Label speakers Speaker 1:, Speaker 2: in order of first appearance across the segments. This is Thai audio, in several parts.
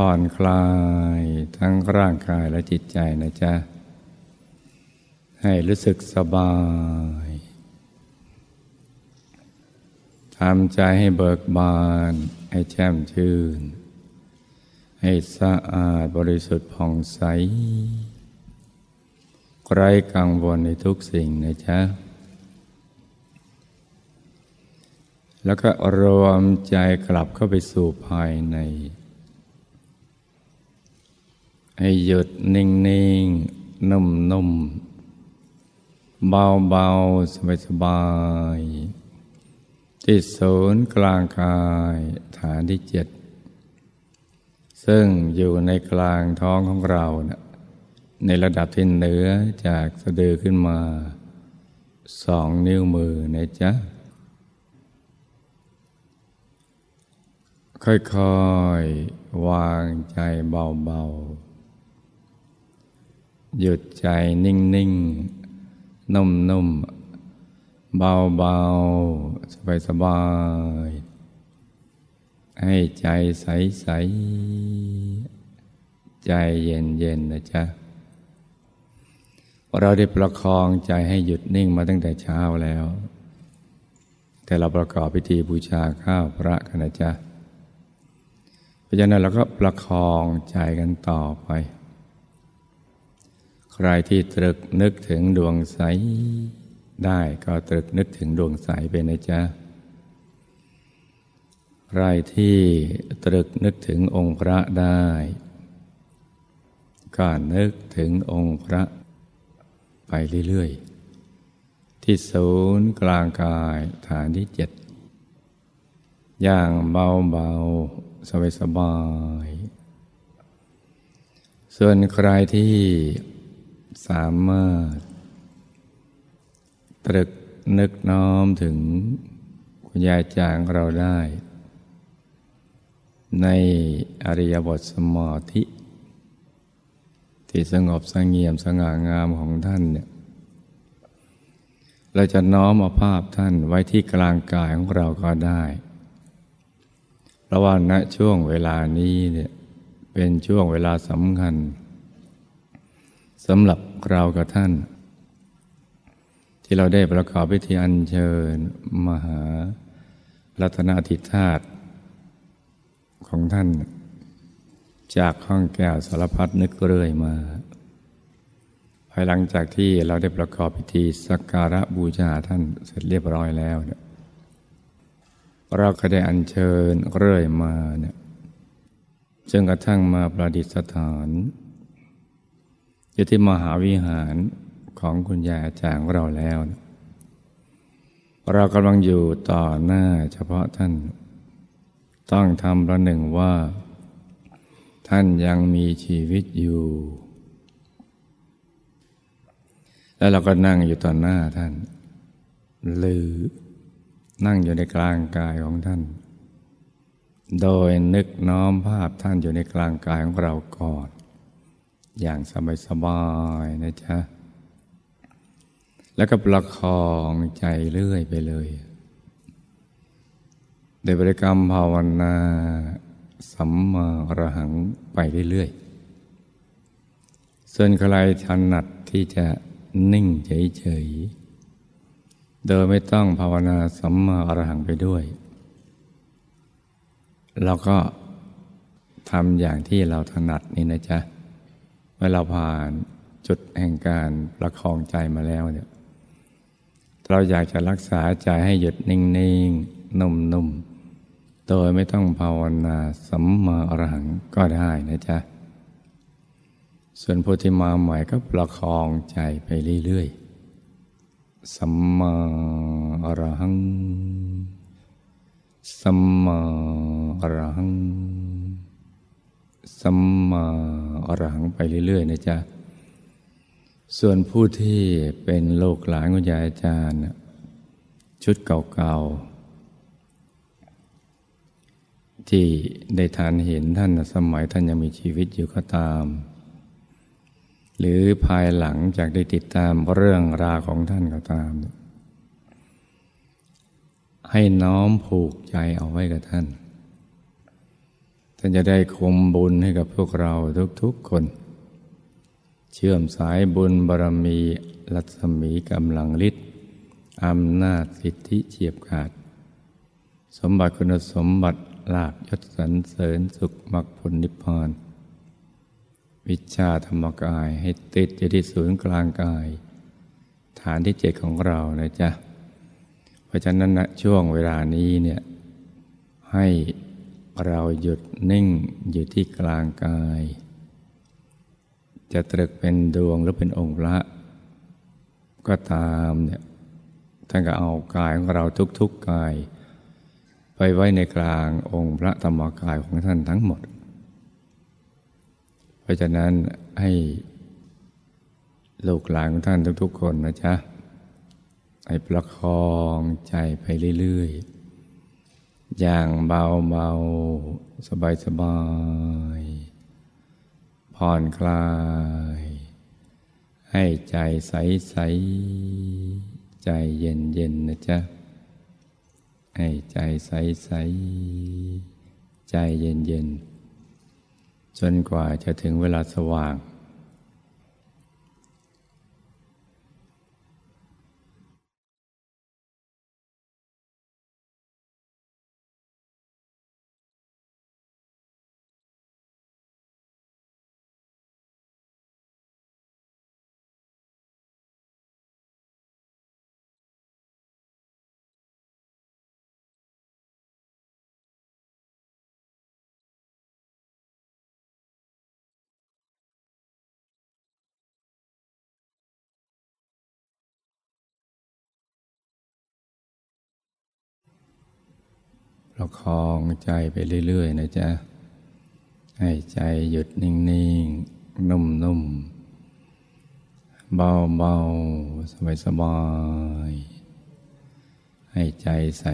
Speaker 1: ผ่อนคลายทั้งร่างกายและจิตใจนะจ๊ะ ให้รู้สึกสบายทำใจให้เบิกบาน ให้แจ่มชื่น ให้สะอาดบริสุทธิ์ผ่องใสไร้กังวลในทุกสิ่งนะจ๊ะ แล้วก็รวมใจกลับเข้าไปสู่ภายใน ให้หยุดนิ่งนิ่งนุ่มนุ่มเบาเบาสบายสบายที่ศูนย์กลางกายฐานที่เจ็ดซึ่งอยู่ในกลางท้องของเรานะในระดับที่เหนือจากสะดือขึ้นมาสองนิ้วมือนะจ๊ะ ค่อยๆ วางใจเบาๆ หยุดใจนิ่งนิ่งนุ่มนุ่มเบาเบาสบายสบาย ให้ใจใสใสใจเย็นเย็นนะจ๊ะ เราได้ประคองใจให้หยุดนิ่งมาตั้งแต่เช้าแล้ว แต่เราประกอบพิธีบูชาข้าวพระกันนะจ๊ะเพราะฉะนั้นเราก็ประคองใจกันต่อไป ใครที่ตรึกนึกถึงดวงใส ได้ก็ตรึกนึกถึงดวงใสไปนะจ๊ะใครที่ตรึกนึกถึงองค์พระได้ ก็นึกถึงองค์พระไปเรื่อยๆ ที่ศูนย์กลางกายฐานที่เจ็ดอย่างเบาๆ สบายๆส่วนใครที่ สามารถ ตรึกนึกน้อมถึงคุณยายจางเราได้ ในอริยบทสมาธิ ที่สงบสงเงียมสง่างามของท่านเนี่ยเราจะน้อมเอาภาพท่านไว้ที่กลางกายของเราก็ได้ระหว่างณช่วงเวลานี้เนี่ยเป็นช่วงเวลาสำคัญ สำหรับเรากับท่าน ที่เราได้ประกอบพิธีอัญเชิญมหารัตนาธิธาตุของท่าน จากห้องแก้วสารพัดนึกเรื่อยมา ภายหลังจากที่เราได้ประกอบพิธีสักการะบูชาท่านเสร็จเรียบร้อยแล้วเนี่ยเราก็ได้อัญเชิญเรื่อยมาเนี่ยจนกระทั่งมาประดิษฐาน อยู่ที่มหาวิหารของคุณยายอาจารย์ของเราแล้ว เรากำลังอยู่ต่อหน้าเฉพาะท่าน ต้องทำประหนึ่งว่า ท่านยังมีชีวิตอยู่ แล้วเราก็นั่งอยู่ต่อหน้าท่าน หรือนั่งอยู่ในกลางกายของท่าน โดยนึกน้อมภาพท่านอยู่ในกลางกายของเราก่อน อย่างสบายๆนะจ๊ะ แล้วก็ประคองใจเรื่อยไปเลยโดยบริกรรมภาวนาสัมมาอรหังไปเรื่อยๆ ส่วนใครถนัดที่จะนิ่งเฉยๆ โดยไม่ต้องภาวนาสัมมาอรหังไปด้วย เราก็ทำอย่างที่เราถนัดนี่นะจ๊ะ เมื่อเราผ่านจุดแห่งการประคองใจมาแล้วเนี่ยเราอยากจะรักษาใจให้หยุดนิ่งๆ นุ่มๆ โดยไม่ต้องภาวนาสัมมาอรหังก็ได้นะจ๊ะ ส่วนผู้ที่มาใหม่ก็ประคองใจไปเรื่อยๆ สัมมาอรหัง สัมมาอรหัง สัมมาอรหังไปเรื่อย ๆ นะจ๊ะ ส่วนผู้ที่เป็นโลกหลานคุณยายอาจารย์ ชุดเก่าๆ ที่ได้ทานเห็นท่านสมัยท่านยังมีชีวิตอยู่ก็ตาม หรือภายหลังจากได้ติดตามเรื่องราวของท่านก็ตาม ให้น้อมผูกใจเอาไว้กับท่าน ท่านจะได้คมบุญให้กับพวกเราทุกๆคน เชื่อมสายบุญบารมีรัศมีกำลังฤทธิ์อำนาจสิทธิเฉียบขาด สมบัติคุณสมบัติลาบยศสรรเสริญสุขมรรคผลนิพพาน วิชาธรรมกายให้ติดอยู่ที่ศูนย์กลางกาย ฐานที่เจ็ดของเรานะจ๊ะ เพราะฉะนั้นนะช่วงเวลานี้เนี่ยให้ เราหยุดนิ่งอยู่ที่กลางกาย จะตรึกเป็นดวงหรือเป็นองค์พระ ก็ตามเนี่ยท่านก็เอากายของเราทุกๆกาย ไปไว้ในกลางองค์พระธรรมกายของท่านทั้งหมด เพราะฉะนั้นให้ลูกหลานของท่านทุกๆคนนะจ๊ะ ให้ประคองใจไปเรื่อยๆ อย่างเบาเบาสบายสบาย ผ่อนคลาย ให้ใจใสใสใจเย็นเย็นนะจ๊ะ ให้ใจใสใสใจเย็นเย็นจนกว่าจะถึงเวลาสว่าง ประคองใจไปเรื่อย ๆ นะจ๊ะ ให้ใจหยุดนิ่ง ๆ นุ่ม ๆ เบา ๆ สบาย ๆ ให้ใจใส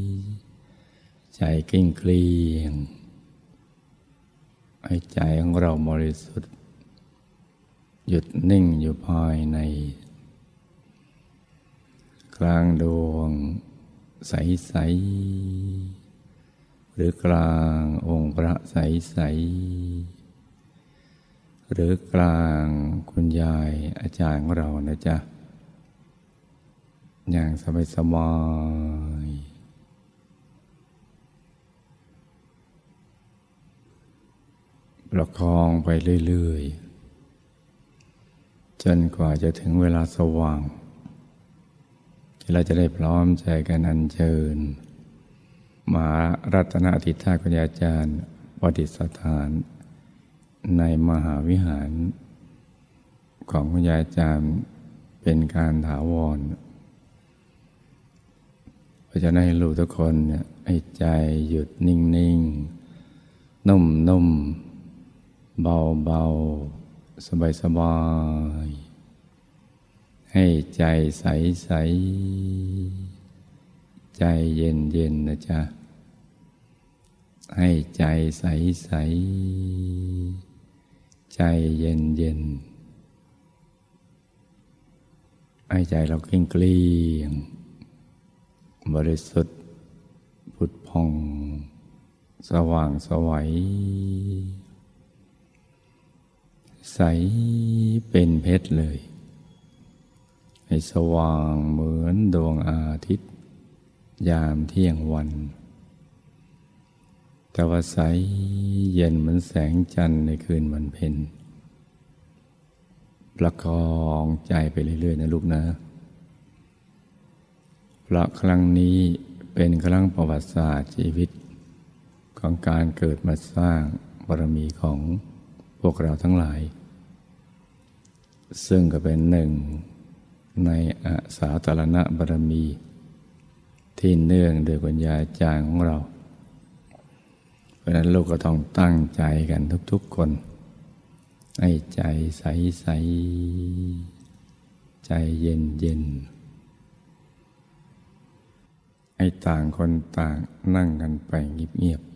Speaker 1: ๆ ใจกิ้งเกลียง ให้ใจของเราบริสุทธิ์ หยุดนิ่งอยู่ภายใน กลางดวง ใสๆหรือกลางองค์พระใสๆหรือกลางคุณยายอาจารย์ของเรานะจ๊ะ อย่างสบายสบายประคองไปเรื่อย ๆ จนกว่าจะถึงเวลาสว่าง เราจะได้พร้อมใจกันอัญเชิญมหารัตนติธาคุณอาจารย์ปฏิสถาน ในมหาวิหาร ของคุณยายอาจารย์เป็นการถาวรเพราะฉะนั้นให้รู้ทุกคนเนี่ยให้ใจหยุดนิ่งนิ่งนุ่มนุ่มเบาเบาสบายสบาย ให้ใจใสใสใจเย็นเย็นนะจ๊ะ ให้ใจใสใสใจเย็นเย็นให้ใจเราเกลี้ยงเกลี้ยงบริสุทธิ์ผุดพอง สว่างสวัย ใสเป็นเพชรเลย ให้สว่างเหมือนดวงอาทิตย์ ยามเที่ยงวันแต่ว่าใสเย็นเหมือนแสงจันทร์ในคืนวันเพ็ญประคองใจไปเรื่อยๆนะลูกนะเพราะครั้งนี้เป็นครั้งประวัติศาสตร์ชีวิต ของการเกิดมาสร้างบารมีของพวกเราทั้งหลาย ซึ่งก็เป็นหนึ่ง ในอาสาตรณบารมี ที่เนื่องโดยปัญญาจางของเรา เพราะนั้นลูกก็ต้องตั้งใจกันทุกๆคน ให้ใจใสๆใจเย็นเย็นให้ต่างคนต่างนั่งกันไปเงียบๆ